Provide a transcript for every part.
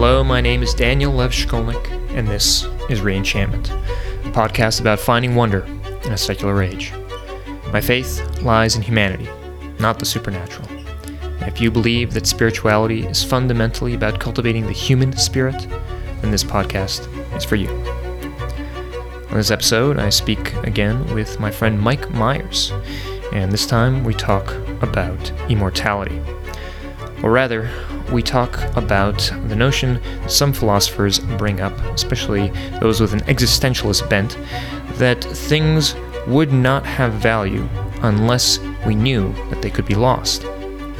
Hello, my name is Daniel Lev Shkolnik, and this is Reenchantment, a podcast about finding wonder in a secular age. My faith lies in humanity, not the supernatural. And if you believe that spirituality is fundamentally about cultivating the human spirit, then this podcast is for you. On this episode, I speak again with my friend Mike Myers, and this time we talk about immortality. Or rather, we talk about the notion some philosophers bring up, especially those with an existentialist bent, that things would not have value unless we knew that they could be lost.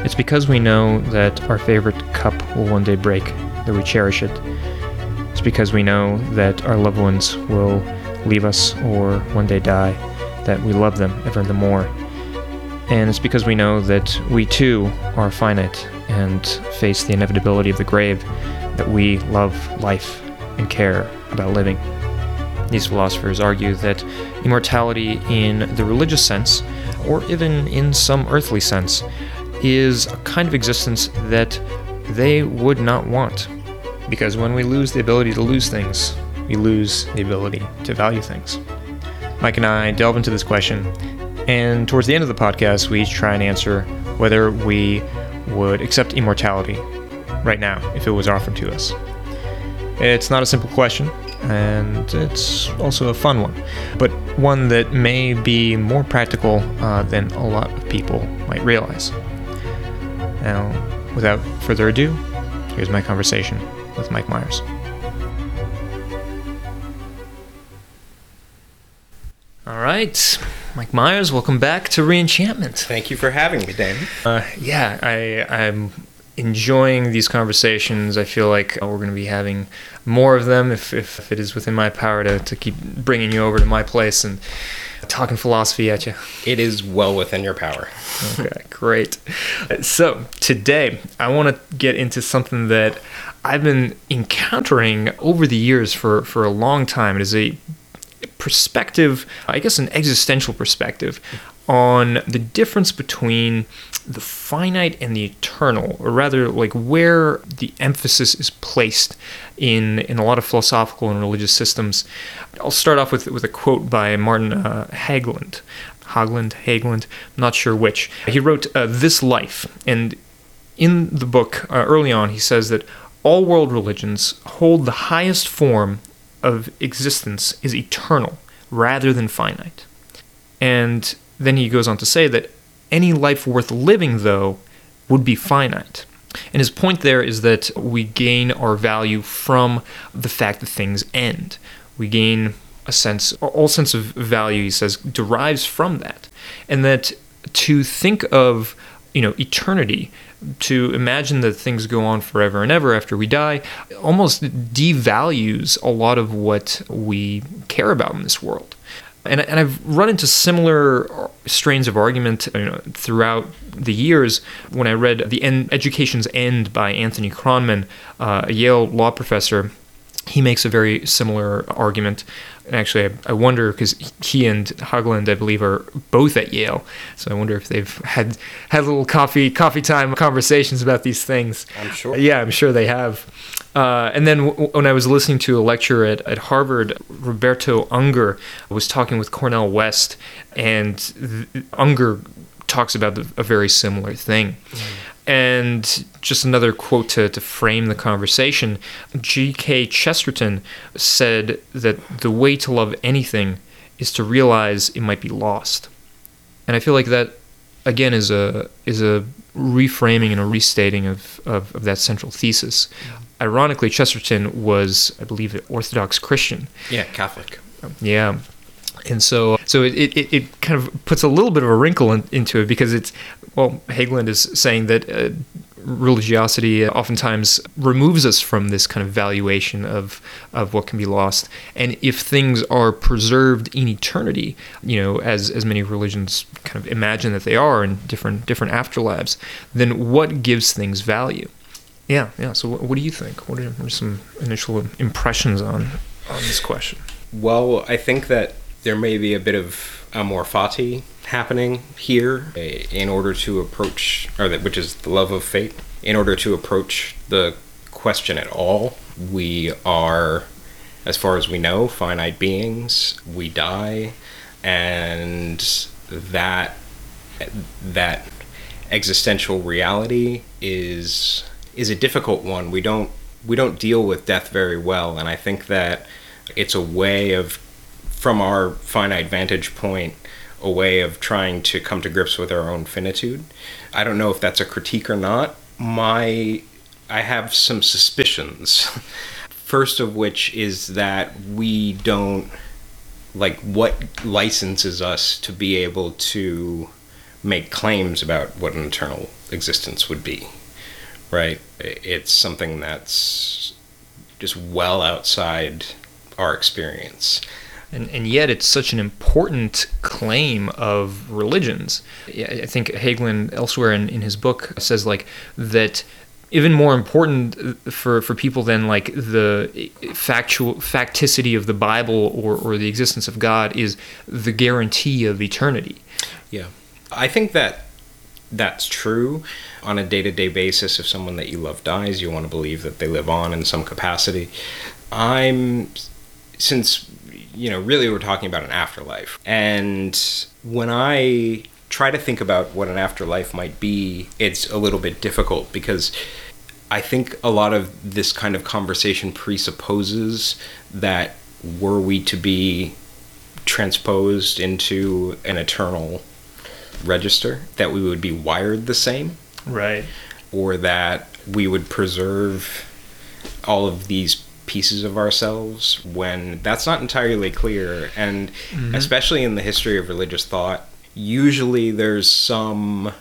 It's because we know that our favorite cup will one day break that we cherish it. It's because we know that our loved ones will leave us or one day die that we love them ever the more. And it's because we know that we too are finite and face the inevitability of the grave that we love life and care about living. These philosophers argue that immortality in the religious sense, or even in some earthly sense, is a kind of existence that they would not want. Because when we lose the ability to lose things, we lose the ability to value things. Mike and I delve into this question, and towards the end of the podcast, we each try and answer whether we would accept immortality right now if it was offered to us. It's not a simple question, and it's also a fun one, but one that may be more practical uh, than a lot of people might realize. Now, without further ado, here's my conversation with Mike Myers. All right, Mike Myers, welcome back to Reenchantment. Thank you for having me, Dan. Uh, yeah, I, I'm enjoying these conversations. I feel like we're going to be having more of them if, if it is within my power to, to keep bringing you over to my place and talking philosophy at you. It is well within your power. Okay, great. So, today I want to get into something that I've been encountering over the years for, for a long time. It is a perspective, I guess an existential perspective, on the difference between the finite and the eternal, or rather, like where the emphasis is placed in in a lot of philosophical and religious systems. I'll start off with with a quote by Martin uh, Hägglund. Hägglund, Hägglund, not sure which. He wrote uh, This Life, and in the book, uh, early on, he says that all world religions hold the highest form of existence is eternal rather than finite. And then he goes on to say that any life worth living, though, would be finite. And his point there is that we gain our value from the fact that things end. We gain a sense, all sense of value, he says, derives from that. And that to think of, you know, eternity, to imagine that things go on forever and ever after we die, almost devalues a lot of what we care about in this world and, and I've run into similar strains of argument you know, throughout the years when I read The End, Education's End by Anthony Kronman, uh, a Yale law professor. He makes a very similar argument. And actually, I, I wonder because he and Hägglund, I believe, are both at Yale. So I wonder if they've had had little coffee coffee time conversations about these things. I'm sure. Yeah, I'm sure they have. Uh, and then w- when I was listening to a lecture at, at Harvard, Roberto Unger was talking with Cornel West, and th- Unger talks about the, a very similar thing. Mm. And just another quote to, to frame the conversation G.K. Chesterton said that the way to love anything is to realize it might be lost. And I feel like that again is a is a reframing and a restating of, of, of that central thesis. Ironically, Chesterton was, I believe, an Orthodox Christian. Yeah, Catholic. Yeah. And so, so it, it, it kind of puts a little bit of a wrinkle in, into it because it's, well, Hägglund is saying that uh, religiosity oftentimes removes us from this kind of valuation of of what can be lost. And if things are preserved in eternity, you know, as as many religions kind of imagine that they are in different different afterlives, then what gives things value? Yeah, yeah. So, what, what do you think? What are, what are some initial impressions on on this question? Well, I think that there may be a bit of amor fati happening here eh, in order to approach, or that, which is the love of fate, in order to approach the question at all. We are, as far as we know, finite beings. We die, and that that existential reality is is a difficult one. We don't we don't deal with death very well, and I think that it's a way of, from our finite vantage point, a way of trying to come to grips with our own finitude. I don't know if that's a critique or not. My I have some suspicions. First of which is that we don't like what licenses us to be able to make claims about what an eternal existence would be. Right? It's something that's just well outside our experience. And, and yet it's such an important claim of religions. I think Hägglund elsewhere in, in his book says like that even more important uh, for, for people than like the factual facticity of the Bible or, or the existence of God is the guarantee of eternity. Yeah. I think that that's true on a day-to-day basis if someone that you love dies you want to believe that they live on in some capacity i'm since you know really we're talking about an afterlife. And when i try to think about what an afterlife might be it's a little bit difficult because i think a lot of this kind of conversation presupposes that were we to be transposed into an eternal register that we would be wired the same. Right. Or that we would preserve all of these pieces of ourselves when that's not entirely clear and mm-hmm. especially in the history of religious thought usually there's some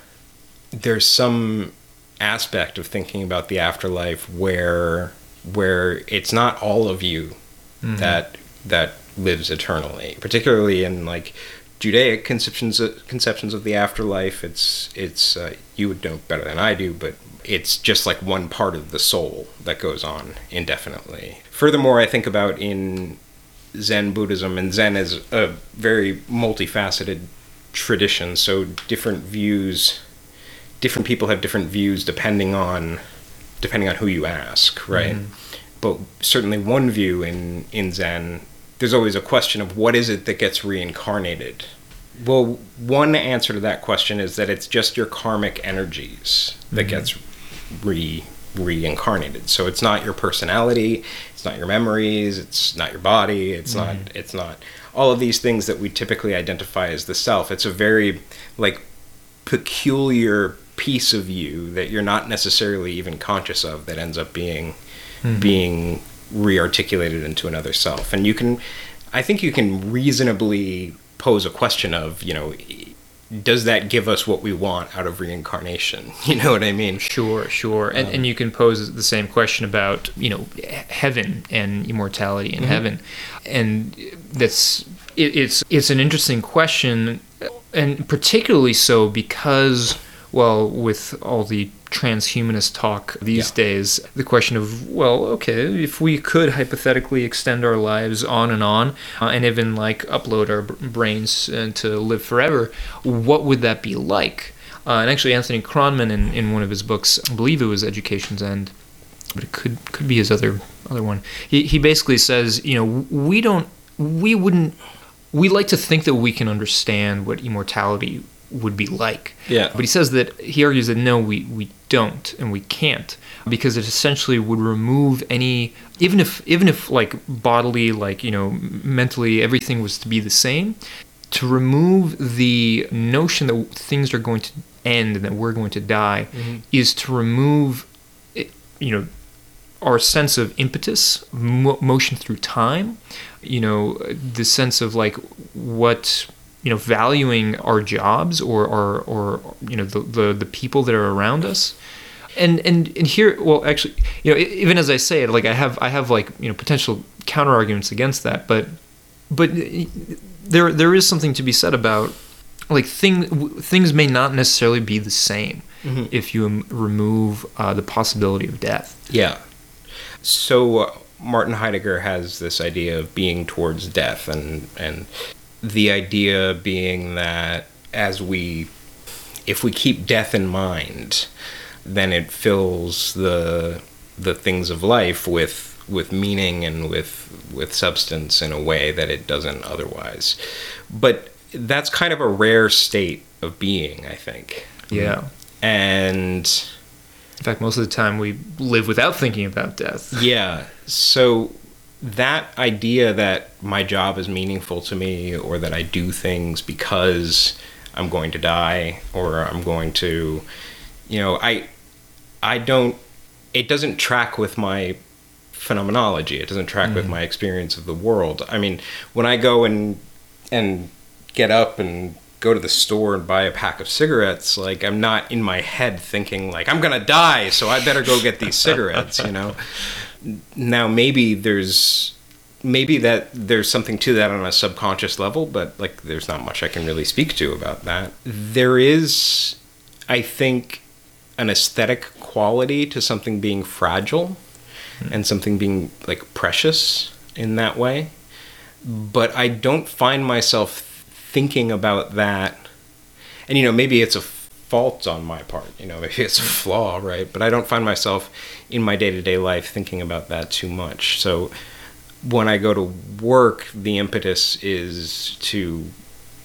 there's some aspect of thinking about the afterlife where where it's not all of you mm-hmm. that that lives eternally particularly in like Judaic conceptions of, conceptions of the afterlife. It's it's uh, you would know better than I do, but it's just like one part of the soul that goes on indefinitely. Furthermore, I think about in Zen Buddhism, and Zen is a very multifaceted tradition. So different views, different people have different views depending on depending on who you ask, right? Mm. But certainly one view in in Zen there's always a question of what is it that gets reincarnated. Well, one answer to that question is that it's just your karmic energies that mm-hmm. gets re reincarnated. So it's not your personality, it's not your memories, it's not your body, it's mm-hmm. not it's not all of these things that we typically identify as the self. It's a very like peculiar piece of you that you're not necessarily even conscious of that ends up being mm-hmm. being rearticulated into another self. And you can, I think you can reasonably pose a question of, you know, does that give us what we want out of reincarnation? You know what I mean? Sure, sure. And, um, and you can pose the same question about, you know, heaven and immortality in mm-hmm. heaven. And that's, it, it's, it's an interesting question, and particularly so because, well, with all the transhumanist talk these yeah. days. The question of, well, okay, if we could hypothetically extend our lives on and on uh, and even like upload our brains uh, to live forever, what would that be like? Uh, and actually, Anthony Kronman, in, in one of his books, I believe it was Education's End, but it could could be his other other one. He he basically says, you know, we don't, we wouldn't, we like to think that we can understand what immortality would be like. Yeah. But he says that he argues that no, we, we don't and we can't because it essentially would remove any even if even if like bodily like you know mentally everything was to be the same to remove the notion that things are going to end and that we're going to die mm-hmm. is to remove you know our sense of impetus mo- motion through time you know the sense of like what you know valuing our jobs or or, or you know the, the, the people that are around us. And and and here well actually you know even as i say it like i have i have like you know potential counter arguments against that but but there there is something to be said about like thing things may not necessarily be the same mm-hmm. if you remove uh, the possibility of death. Yeah. So uh, martin heidegger has this idea of being towards death and and the idea being that as we if we keep death in mind then it fills the the things of life with with meaning and with with substance in a way that it doesn't otherwise. But that's kind of a rare state of being, I think. Yeah. And In fact, most of the time we live without thinking about death. yeah, so that idea that my job is meaningful to me or that I do things because I'm going to die or I'm going to you know, I I don't it doesn't track with my phenomenology. It doesn't track with mm-hmm. my experience of the world. I mean, when I go and and get up and go to the store and buy a pack of cigarettes, like I'm not in my head thinking like I'm gonna die, so I better go get these cigarettes. You know. Now maybe there's maybe that there's something to that on a subconscious level, but like there's not much I can really speak to about that. There is, I think, an aesthetic quality to something being fragile hmm. and something being like precious in that way. But I don't find myself thinking about that. And you know, maybe it's a fault on my part, you know, maybe it's a flaw, right? But I don't find myself in my day to day life thinking about that too much. So when I go to work, the impetus is to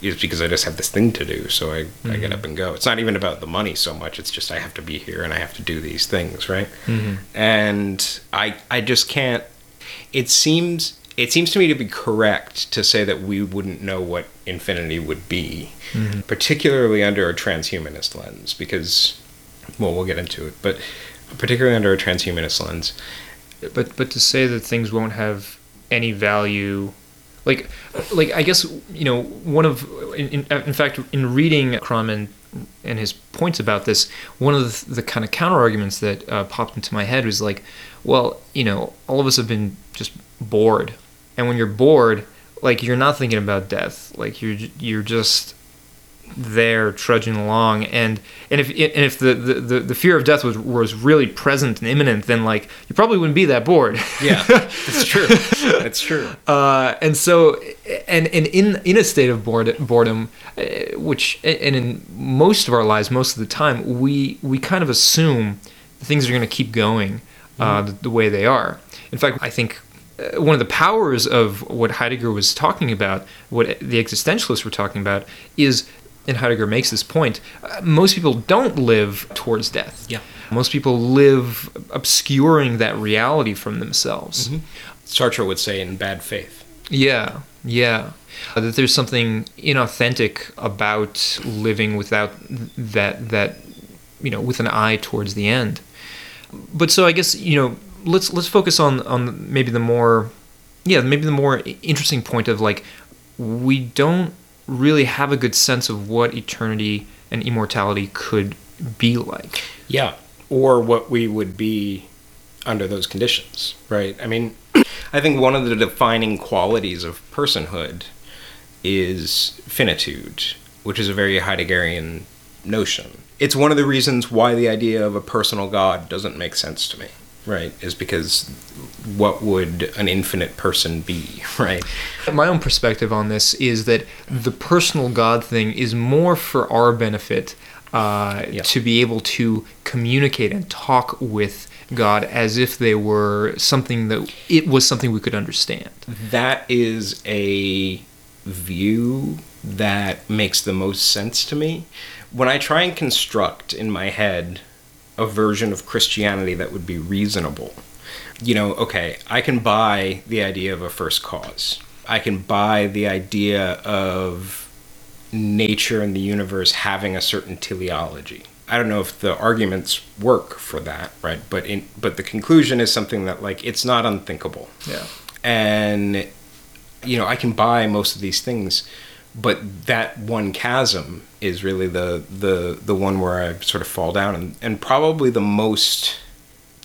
is because I just have this thing to do. So I, I get mm-hmm. up and go. It's not even about the money so much. It's just I have to be here and I have to do these things, right? Mm-hmm. And I I just can't. It seems it seems to me to be correct to say that we wouldn't know what infinity would be, particularly under a transhumanist lens, because well, we'll get into it, but particularly under a transhumanist lens, But but to say that things won't have any value, like like I guess you know one of in, in, in fact in reading Kronman and his points about this, one of the, the kind of counter arguments that uh, popped into my head was like, well, you know, all of us have been just bored, and when you're bored, like you're not thinking about death, like you're you're just there trudging along. And and if and if the, the, the fear of death was was really present and imminent then like you probably wouldn't be that bored. Yeah, that's true. That's true. uh, and so and and in in a state of bored, boredom uh, which and in most of our lives most of the time we we kind of assume things are going to keep going uh, the, the way they are. In fact i think one of the powers of what heidegger was talking about what the existentialists were talking about is and heidegger makes this point uh, most people don't live towards death Yeah. most people live obscuring that reality from themselves Sartre would say in bad faith. yeah, yeah. Uh, that there's something inauthentic about living without that that you know with an eye towards the end. But so I guess you know let's let's focus on on maybe the more yeah maybe the more interesting point of like we don't really have a good sense of what eternity and immortality could be like. Yeah. Or what we would be under those conditions, right? I mean, I think one of the defining qualities of personhood is finitude, which is a very Heideggerian notion. It's one of the reasons why the idea of a personal God doesn't make sense to me, right? Is because what would an infinite person be, right? My own perspective on this is that the personal God thing is more for our benefit uh, Yeah. to be able to communicate and talk with God as if they were something that it was something we could understand. that is a view that makes the most sense to me. When I try and construct in my head a version of Christianity that would be reasonable, you know, okay, I can buy the idea of a first cause. I can buy the idea of nature and the universe having a certain teleology. I don't know if the arguments work for that, right? But in but the conclusion is something that like it's not unthinkable Yeah. and you know i can buy most of these things but that one chasm is really the the the one where i sort of fall down and and probably the most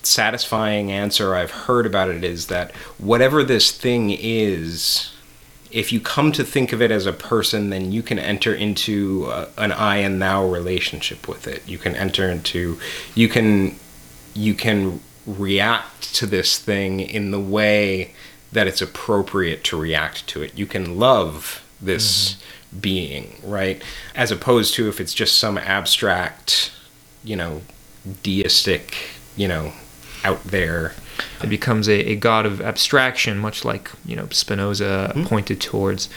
satisfying answer i've heard about it is that whatever this thing is if you come to think of it as a person then you can enter into a, an i and thou relationship with it you can enter into you can you can react to this thing in the way that it's appropriate to react to it. You can love this being, right? As opposed to if it's just some abstract, you know, deistic, you know, out there. It becomes a, a god of abstraction, much like you know Spinoza Mm-hmm. pointed towards.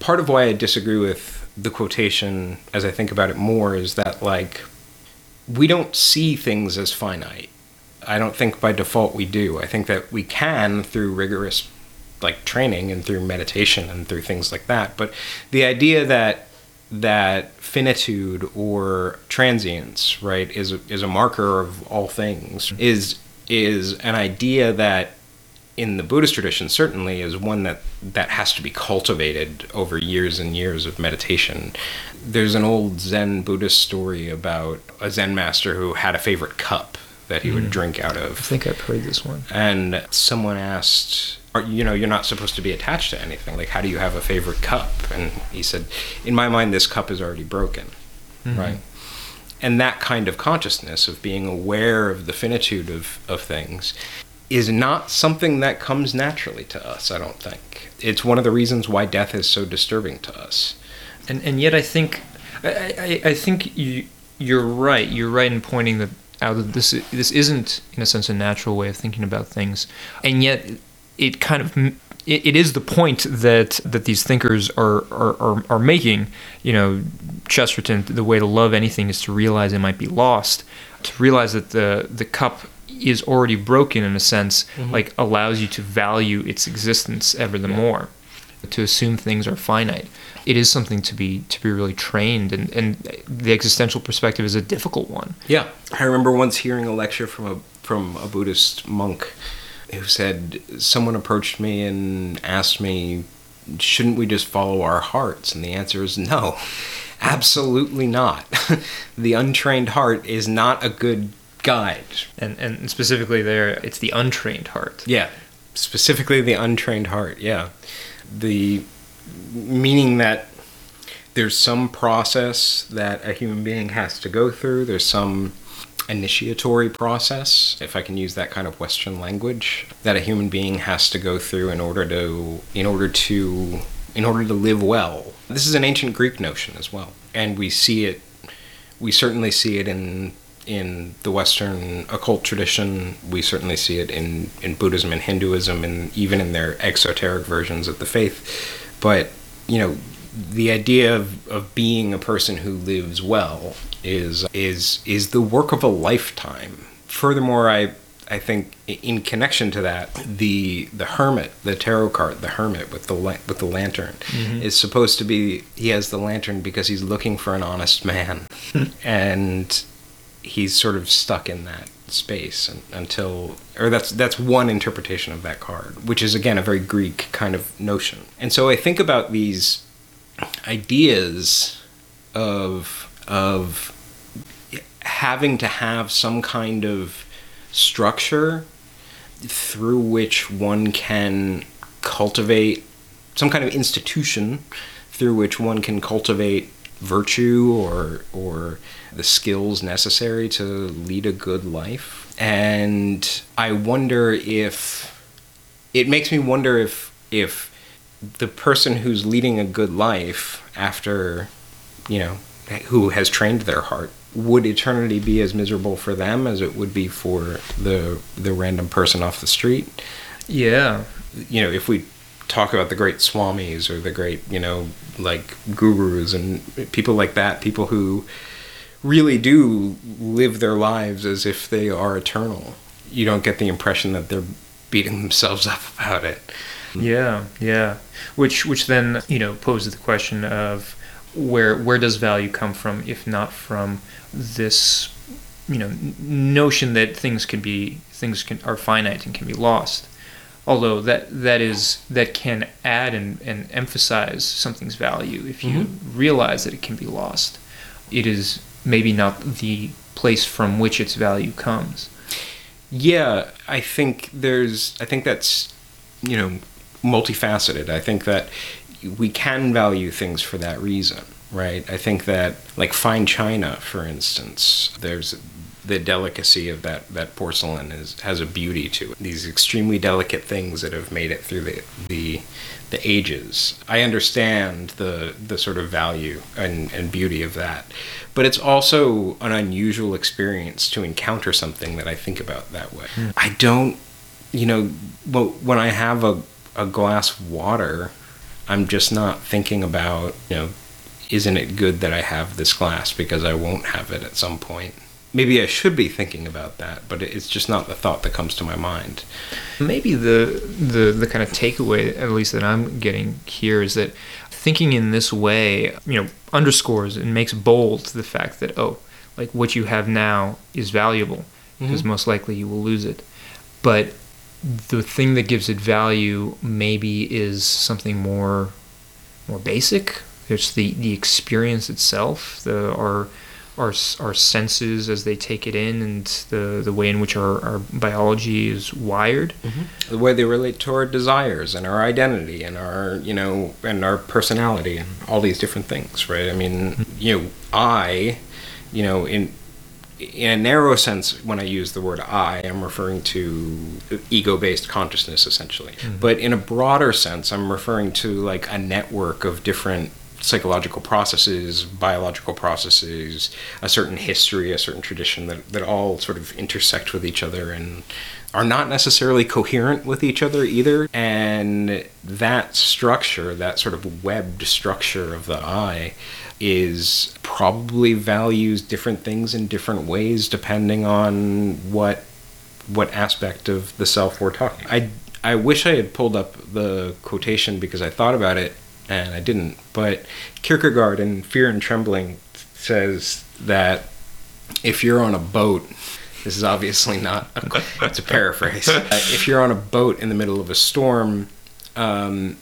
Part of why I disagree with the quotation, as I think about it more, is that like we don't see things as finite. I don't think by default we do. I think that we can through rigorous like training and through meditation and through things like that. But the idea that that finitude or transience, right, is a, is a marker of all things mm-hmm. is is an idea that in the Buddhist tradition certainly is one that that has to be cultivated over years and years of meditation. There's an old Zen Buddhist story about a Zen master who had a favorite cup that he would mm. drink out of. I think I've heard this one. And someone asked, "Are- you know, you're not supposed to be attached to anything. Like, how do you have a favorite cup? And he said, in my mind, this cup is already broken. Mm-hmm. Right. And that kind of consciousness of being aware of the finitude of, of things is not something that comes naturally to us, I don't think. It's one of the reasons why death is so disturbing to us. and and yet I think I, I, I think you you're right. You're right in pointing that out that this this isn't in a sense a natural way of thinking about things, and yet it kind of it, it is the point that that these thinkers are, are are are making. You know, Chesterton. The way to love anything is to realize it might be lost. To realize that the the cup is already broken in a sense, mm-hmm. like allows you to value its existence ever the more to assume things are finite. It is something to be to be really trained, and, and the existential perspective is a difficult one. Yeah, I remember once hearing a lecture from a from a Buddhist monk who said someone approached me and asked me, "Shouldn't we just follow our hearts?" And the answer is no, absolutely not. the untrained heart is not a good guide. And and specifically there, it's the untrained heart. Yeah, specifically the untrained heart. Yeah, the meaning that there's some process that a human being has to go through. There's some initiatory process, if I can use that kind of Western language, that a human being has to go through in order to in order to in order to live well. This is an ancient Greek notion as well, and we see it. We certainly see it in in the Western occult tradition. We certainly see it in in Buddhism and Hinduism, and even in their exoteric versions of the faith. But you know, the idea of, of being a person who lives well is is is the work of a lifetime. Furthermore, I I think in connection to that, the the hermit, the tarot card, the hermit with the la- with the lantern, mm-hmm. is supposed to be he has the lantern because he's looking for an honest man, and he's sort of stuck in that space until or that's that's one interpretation of that card which is again a very greek kind of notion. And so i think about these ideas of of having to have some kind of structure through which one can cultivate some kind of institution through which one can cultivate virtue or or the skills necessary to lead a good life. And i wonder if it makes me wonder if if the person who's leading a good life after you know who has trained their heart would eternity be as miserable for them as it would be for the the random person off the street Yeah, you know, if we talk about the great swamis or the great, you know, like gurus and people like that, people who really do live their lives as if they are eternal, you don't get the impression that they're beating themselves up about it. Mm-hmm. yeah, yeah. Which which then you know poses the question of where where does value come from if not from this you know notion that things can be things can are finite and can be lost although that that is that can add and, and emphasize something's value if you mm-hmm. realize that it can be lost it is maybe not the place from which its value comes Yeah, I think there's. I think that's, you know, multifaceted. I think that we can value things for that reason, right? I think that, like fine china, for instance, there's the delicacy of that, that porcelain is has a beauty to it. These extremely delicate things that have made it through the the, the ages. I understand the the sort of value and, and beauty of that. But it's also an unusual experience to encounter something that I think about that way. Hmm. I don't you know, when I have a, a glass of water, I'm just not thinking about, you know, isn't it good that I have this glass because I won't have it at some point? Maybe I should be thinking about that, but it's just not the thought that comes to my mind. Maybe the the the kind of takeaway, at least that I'm getting here, is that thinking in this way, you know, underscores and makes bold the fact that oh, like what you have now is valuable because mm-hmm. most likely you will lose it, but the thing that gives it value maybe is something more more basic. It's the the experience itself, the our our our senses as they take it in, and the the way in which our, our biology is wired. Mm-hmm. The way they relate to our desires and our identity and our you know and our personality and all these different things, right? I mean, mm-hmm. you know, I, you know, in in a narrow sense, when I use the word I, I'm referring to ego based consciousness essentially. Mm-hmm. But in a broader sense, I'm referring to like a network of different psychological processes, biological processes, a certain history, a certain tradition that, that all sort of intersect with each other and are not necessarily coherent with each other either. And that structure, that sort of webbed structure of the I, is probably values different things in different ways depending on what what aspect of the self we're talking. I I wish I had pulled up the quotation because I thought about it and I didn't. But Kierkegaard in Fear and Trembling says that if you're on a boat, this is obviously not a, it's a paraphrase. If you're on a boat in the middle of a storm, um,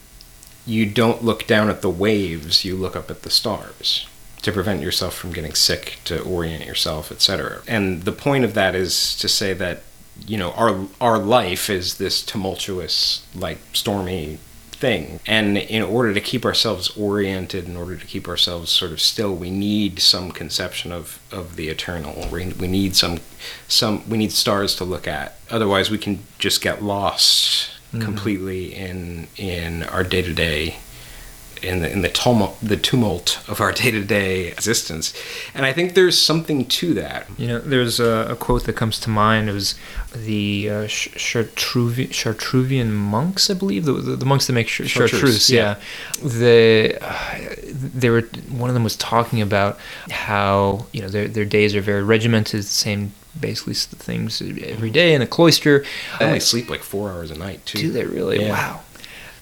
you don't look down at the waves, you look up at the stars to prevent yourself from getting sick, to orient yourself, etc. And the point of that is to say that you know our our life is this tumultuous, like stormy thing, and in order to keep ourselves oriented, in order to keep ourselves sort of still, we need some conception of of the eternal. We, we need some some we need stars to look at. Otherwise, we can just get lost mm-hmm. completely in in our day to day in the in the tumult the tumult of our day to day existence, and I think there's something to that. You know, there's a, a quote that comes to mind. It was the uh, Chartreuse, Chartrevian monks, I believe, the, the, the monks that make ch- chartreuse. Yeah, yeah. the uh, they were one of them was talking about how you know their their days are very regimented, the same basically the things every day in a cloister. I only uh, sleep like four hours a night too. Do they really? Yeah. Wow.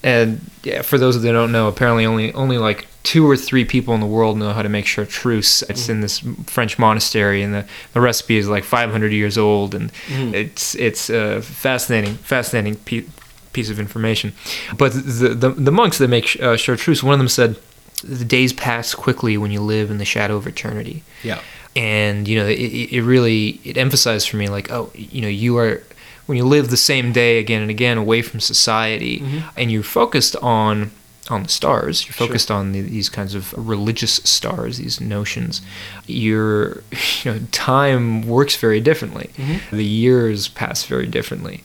And yeah, for those that don't know, apparently only only like two or three people in the world know how to make chartreuse. It's mm. in this French monastery, and the, the recipe is like 500 years old, and mm. it's it's a fascinating fascinating piece of information. But the the, the monks that make uh, chartreuse, one of them said, "The days pass quickly when you live in the shadow of eternity." Yeah and you know it, it really it emphasized for me like oh you know you are when you live the same day again and again away from society mm-hmm. and you're focused on on the stars you're focused sure. on the, these kinds of religious stars these notions your you know time works very differently mm-hmm. the years pass very differently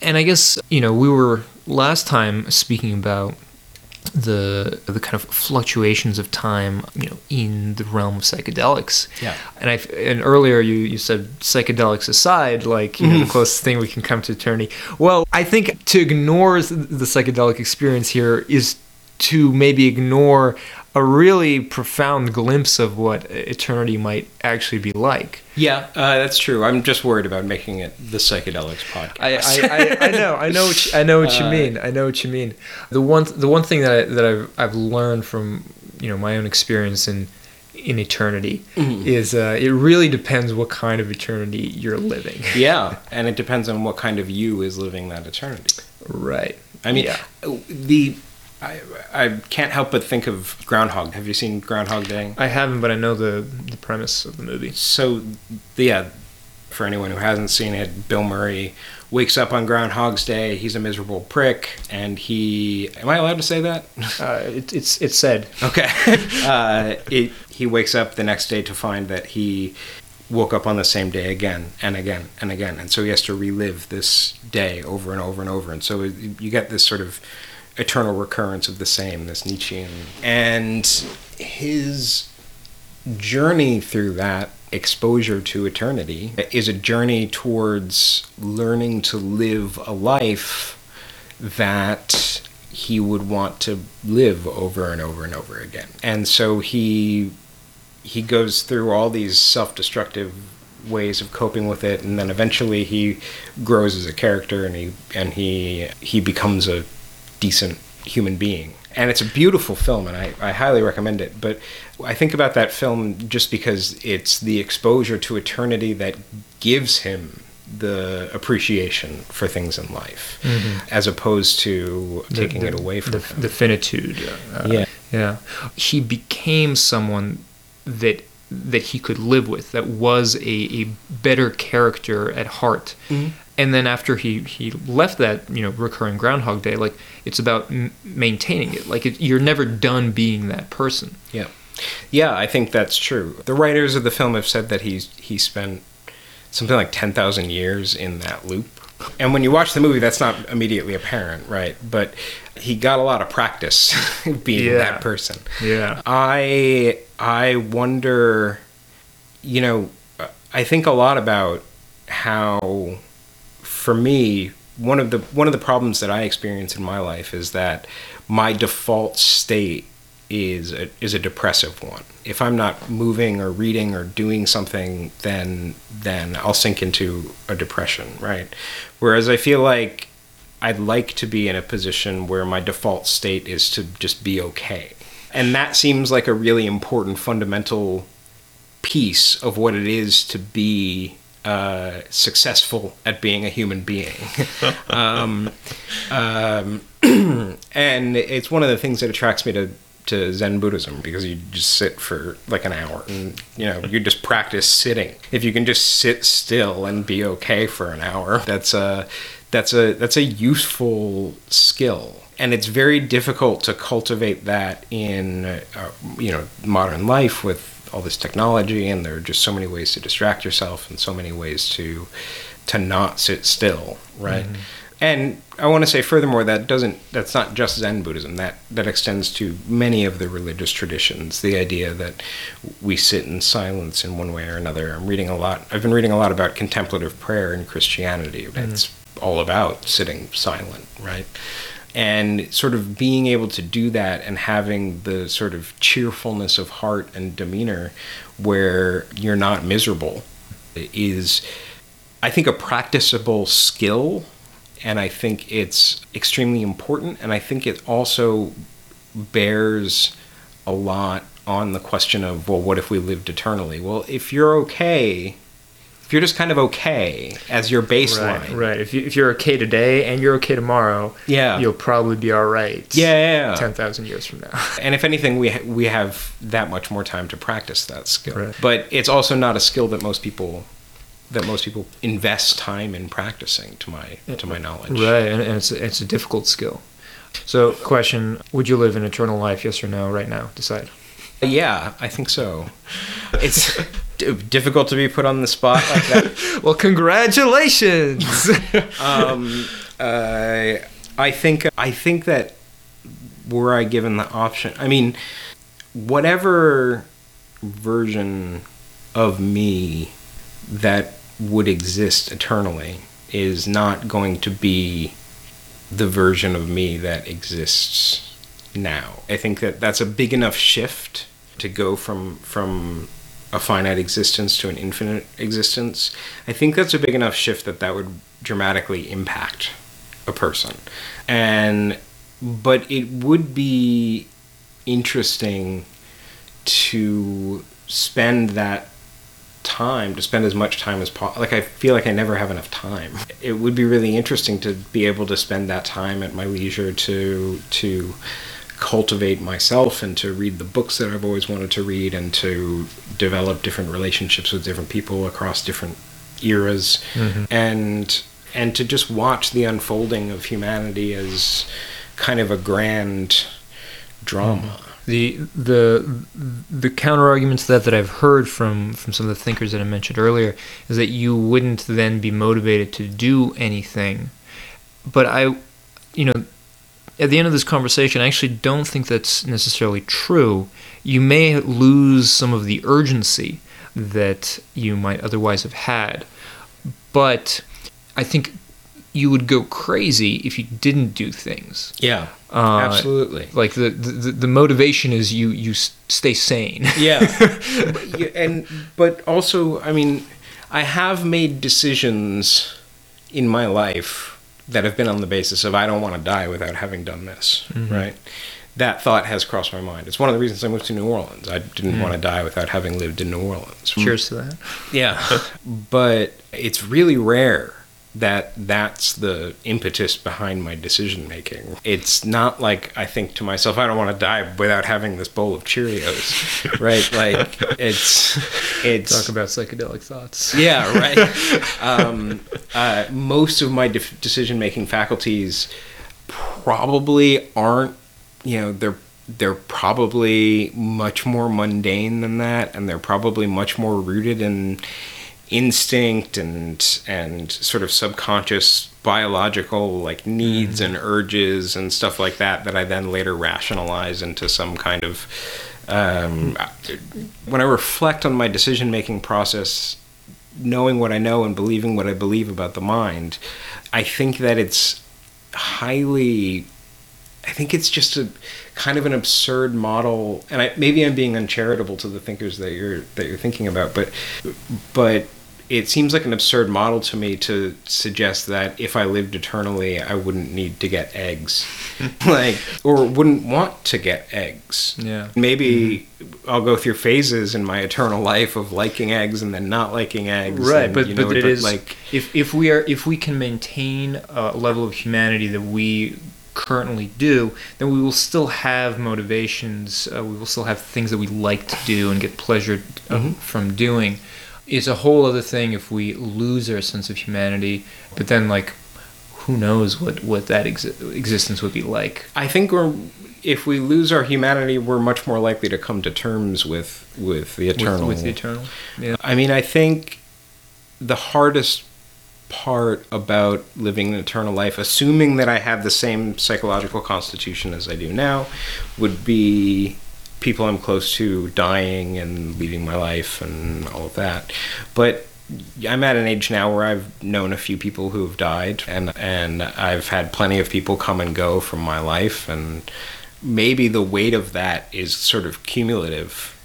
and i guess you know we were last time speaking about the the kind of fluctuations of time, you know, in the realm of psychedelics. Yeah. And I and earlier you you said psychedelics aside, like you know, the mm-hmm. closest thing we can come to eternity. Well, I think to ignore the psychedelic experience here is to maybe ignore a really profound glimpse of what eternity might actually be like. Yeah, uh, that's true. I'm just worried about making it the psychedelics podcast. I, I, I, I know, I know, what you, I know what you uh, mean. I know what you mean. The one, the one thing that I, that I've I've learned from you know my own experience in in eternity mm-hmm. is uh, it really depends what kind of eternity you're living. yeah, and it depends on what kind of you is living that eternity. Right. I mean, yeah. the I, I can't help but think of Groundhog. Have you seen Groundhog Day? I haven't, but I know the the premise of the movie. So, yeah, for anyone who hasn't seen it, Bill Murray wakes up on Groundhog's Day. He's a miserable prick, and he. Am I allowed to say that? Uh, it, it's it's said. Okay. uh, it, he wakes up the next day to find that he woke up on the same day again and again and again. And so he has to relive this day over and over and over. And so you get this sort of eternal recurrence of the same, this Nietzschean. And his journey through that exposure to eternity is a journey towards learning to live a life that he would want to live over and over and over again. And so he he goes through all these self-destructive ways of coping with it and then eventually he grows as a character and he and he he becomes a decent human being and it's a beautiful film and I, I highly recommend it but i think about that film just because it's the exposure to eternity that gives him the appreciation for things in life mm-hmm. as opposed to taking the, it away from the, him. the finitude uh, yeah yeah he became someone that that he could live with that was a, a better character at heart mm-hmm. And then after he he left that you know recurring groundhog day like it's about m- maintaining it. Like it, you're never done being that person. Yeah. Yeah i think that's true. The writers of the film have said that he's he spent something like 10,000 years in that loop. And when you watch the movie that's not immediately apparent right? But he got a lot of practice being yeah. that person. Yeah. I I wonder, you know, I think a lot about how, for me, one of the one of the problems that I experience in my life is that my default state is a, is a depressive one. If I'm not moving or reading or doing something, then then I'll sink into a depression, right? Whereas I feel like I'd like to be in a position where my default state is to just be okay and that seems like a really important fundamental piece of what it is to be uh, successful at being a human being. um, um, and it's one of the things that attracts me to, to Zen Buddhism because you just sit for like an hour and you know you just practice sitting. If you can just sit still and be okay for an hour, that's a that's a that's a useful skill and it's very difficult to cultivate that in uh, you know modern life with all this technology and there are just so many ways to distract yourself and so many ways to to not sit still right? Mm-hmm. and i want to say furthermore that doesn't that's not just zen buddhism. That that extends to many of the religious traditions. The idea that we sit in silence in one way or another. I'm reading a lot i've been reading a lot about contemplative prayer in christianity. Mm-hmm. it's all about sitting silent right and sort of being able to do that and having the sort of cheerfulness of heart and demeanor where you're not miserable is i think a practicable skill. And i think it's extremely important. And i think it also bears a lot on the question of well what if we lived eternally? Well if you're okay if you're just kind of okay as your baseline, right? right. If, you, if you're okay today and you're okay tomorrow, yeah, you'll probably be all right. Yeah, yeah, yeah. ten thousand years from now. And if anything, we ha- we have that much more time to practice that skill. Right. But it's also not a skill that most people that most people invest time in practicing, to my to my knowledge. Right, and, and it's it's a difficult skill. So, question: Would you live an eternal life? Yes or no? Right now, decide. Yeah, I think so. It's difficult to be put on the spot like that. well, congratulations. um, uh, I think I think that were I given the option, I mean, whatever version of me that would exist eternally is not going to be the version of me that exists now. I think that that's a big enough shift to go from from a finite existence to an infinite existence, I think that's a big enough shift that that would dramatically impact a person. And but it would be interesting to spend that time to spend as much time as possible like i feel like i never have enough time it would be really interesting to be able to spend that time at my leisure to to cultivate myself and to read the books that I've always wanted to read and to develop different relationships with different people across different eras mm-hmm. and and to just watch the unfolding of humanity as kind of a grand drama. the the the counter arguments that that I've heard from from some of the thinkers that I mentioned earlier is that you wouldn't then be motivated to do anything. But I, you know, at the end of this conversation, I actually don't think that's necessarily true. You may lose some of the urgency that you might otherwise have had, but I think you would go crazy if you didn't do things. Yeah, Uh, absolutely. Like the, the the motivation is you you stay sane. yeah and but also i mean i have made decisions in my life that have been on the basis of i don't want to die without having done this mm-hmm. right? That thought has crossed my mind. It's one of the reasons i moved to new orleans. I didn't mm. want to die without having lived in new orleans. Cheers to that. yeah. But it's really rare that that's the impetus behind my decision making. It's not like I think to myself, I don't want to die without having this bowl of Cheerios, right? Like it's it's Talk about psychedelic thoughts. yeah, right. um, uh, most of my def- decision making faculties probably aren't, you know, they're they're probably much more mundane than that, and they're probably much more rooted in instinct and and sort of subconscious biological like needs and urges and stuff like that that I then later rationalize into some kind of um, when I reflect on my decision making process knowing what I know and believing what I believe about the mind I think that it's highly I think it's just a kind of an absurd model, and I, maybe I'm being uncharitable to the thinkers that you're that you're thinking about, but but it seems like an absurd model to me to suggest that if I lived eternally, I wouldn't need to get eggs, like or wouldn't want to get eggs. Yeah. Maybe I'll go through phases in my eternal life of liking eggs and then not liking eggs. Right, and, but you know, but it is like if if we are if we can maintain a level of humanity that we currently do, then we will still have motivations. Uh, we will still have things that we like to do and get pleasure uh, Mhm. from doing. It's a whole other thing if we lose our sense of humanity. But then, like, who knows what what that exi- existence would be like? I think we're if we lose our humanity, we're much more likely to come to terms with with the With- eternal. with, the eternal. Yeah. I mean, I think the hardest part about living an eternal life, assuming that I have the same psychological constitution as I do now, would be people I'm close to dying and leaving my life and all of that. But I'm at an age now where I've known a few people who have died, and and I've had plenty of people come and go from my life, and maybe the weight of that is sort of cumulative.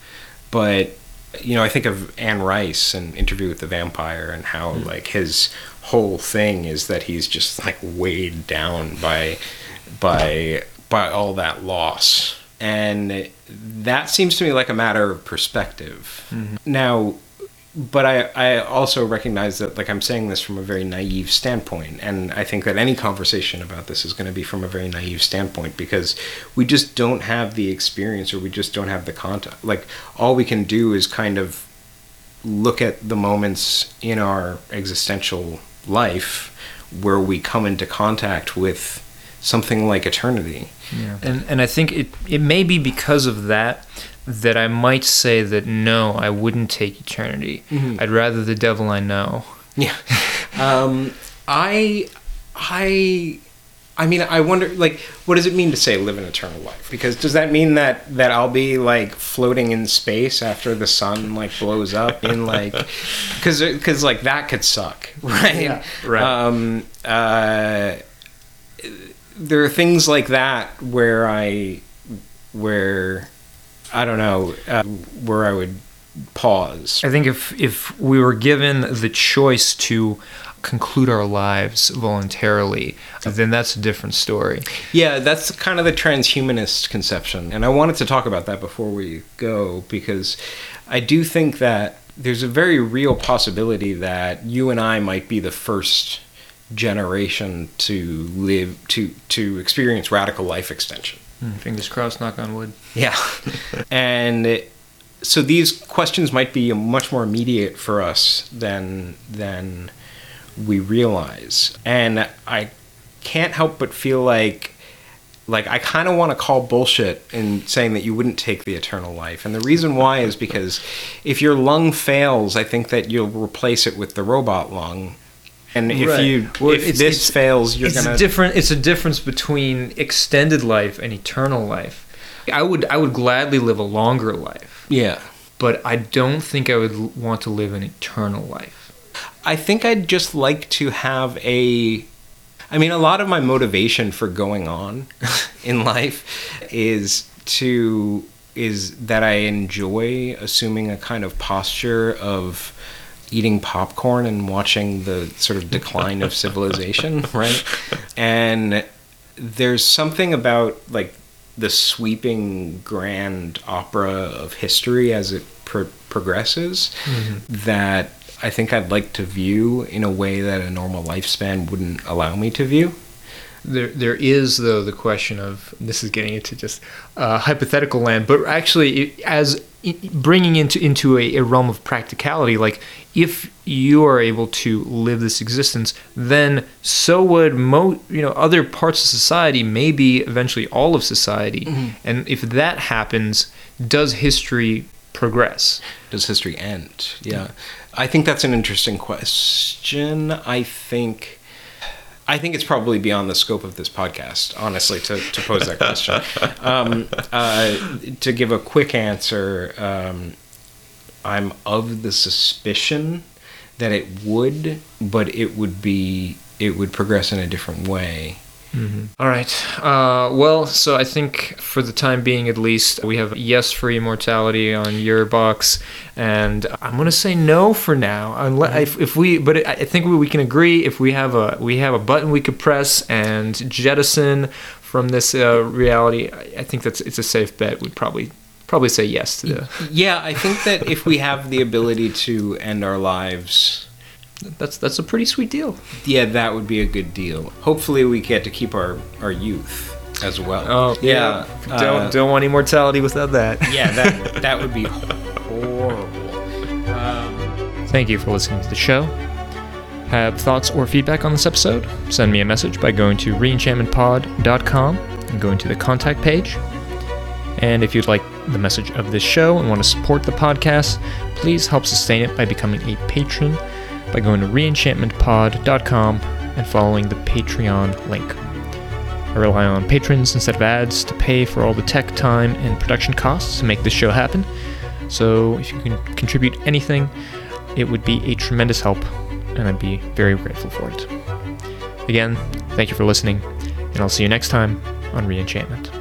But you know, I think of Anne Rice and Interview with the Vampire, and how hmm. like his whole thing is that he's just like weighed down by by by all that loss, and that seems to me like a matter of perspective. Mm-hmm. Now, but I, I also recognize that like I'm saying this from a very naive standpoint and I think that any conversation about this is going to be from a very naive standpoint because we just don't have the experience or we just don't have the contact like all we can do is kind of look at the moments in our existential life where we come into contact with something like eternity Yeah. And and I think it it may be because of that that I might say that no, I wouldn't take eternity. Mhm. I'd rather the devil I know. Yeah. Um, I, I, I mean, I wonder, like, what does it mean to say live an eternal life? Because does that mean that that I'll be like floating in space after the sun like blows up in like, because because like that could suck, right? Yeah, right. Um, uh, there are things like that where I, where, I don't know, uh, where I would pause. I think if if we were given the choice to conclude our lives voluntarily, then that's a different story. Yeah, that's kind of the transhumanist conception. And I wanted to talk about that before we go because I do think that there's a very real possibility that you and I might be the first generation to live to to experience radical life extension. Hmm, fingers crossed, knock on wood. Yeah. and it- so these questions might be much more immediate for us than than we realize. And I can't help but feel like like I kind of want to call bullshit in saying that you wouldn't take the eternal life. And the reason why is because if your lung fails, I think that you'll replace it with the robot lung. And if Right. you Well, if it's- this it's- fails, you're it's gonna a different. It's a difference between extended life and eternal life. I would I would gladly live a longer life, yeah. but I don't think I would want to live an eternal life. I think I'd just like to have a. I mean, a lot of my motivation for going on in life is to is that I enjoy assuming a kind of posture of eating popcorn and watching the sort of decline of civilization, right? And there's something about like the sweeping grand opera of history as it pro- progresses that I think I'd like to view in a way that a normal lifespan wouldn't allow me to view. There, there is though the question of this is getting into just uh, hypothetical land, but actually, as bringing into into a, a realm of practicality, like if you are able to live this existence, then so would mo you know other parts of society, maybe eventually all of society, mm-hmm. and if that happens, does history progress? Does history end? Yeah. I think that's an interesting question. I think I think it's probably beyond the scope of this podcast, honestly, to, to pose that question. um, uh, to give a quick answer, um, I'm of the suspicion that it would, but it would be it would progress in a different way. All right. Uh, well, so I think for the time being, at least, we have yes for immortality on your box, and I'm gonna say no for now. Unless if, if we, but I I think we, we can agree if we have a we have a button we could press and jettison from this uh, reality. I I think that's it's a safe bet. We'd probably probably say yes to the. Yeah, I think that if we have the ability to end our lives That's that's a pretty sweet deal. Yeah, that would be a good deal. Hopefully, we get to keep our, our youth as well. Oh yeah, don't uh, don't want immortality without that. yeah, that that would be horrible. Um, Thank you for listening to the show. Have thoughts or feedback on this episode? Send me a message by going to reenchantmentpod.com and going to the contact page. And if you'd like the message of this show and want to support the podcast, please help sustain it by becoming a patron by going to reenchantmentpod.com and following the Patreon link. I rely on patrons instead of ads to pay for all the tech time and production costs to make this show happen. So if you can contribute anything, it would be a tremendous help, and I'd be very grateful for it. Again, thank you for listening, and I'll see you next time on Reenchantment.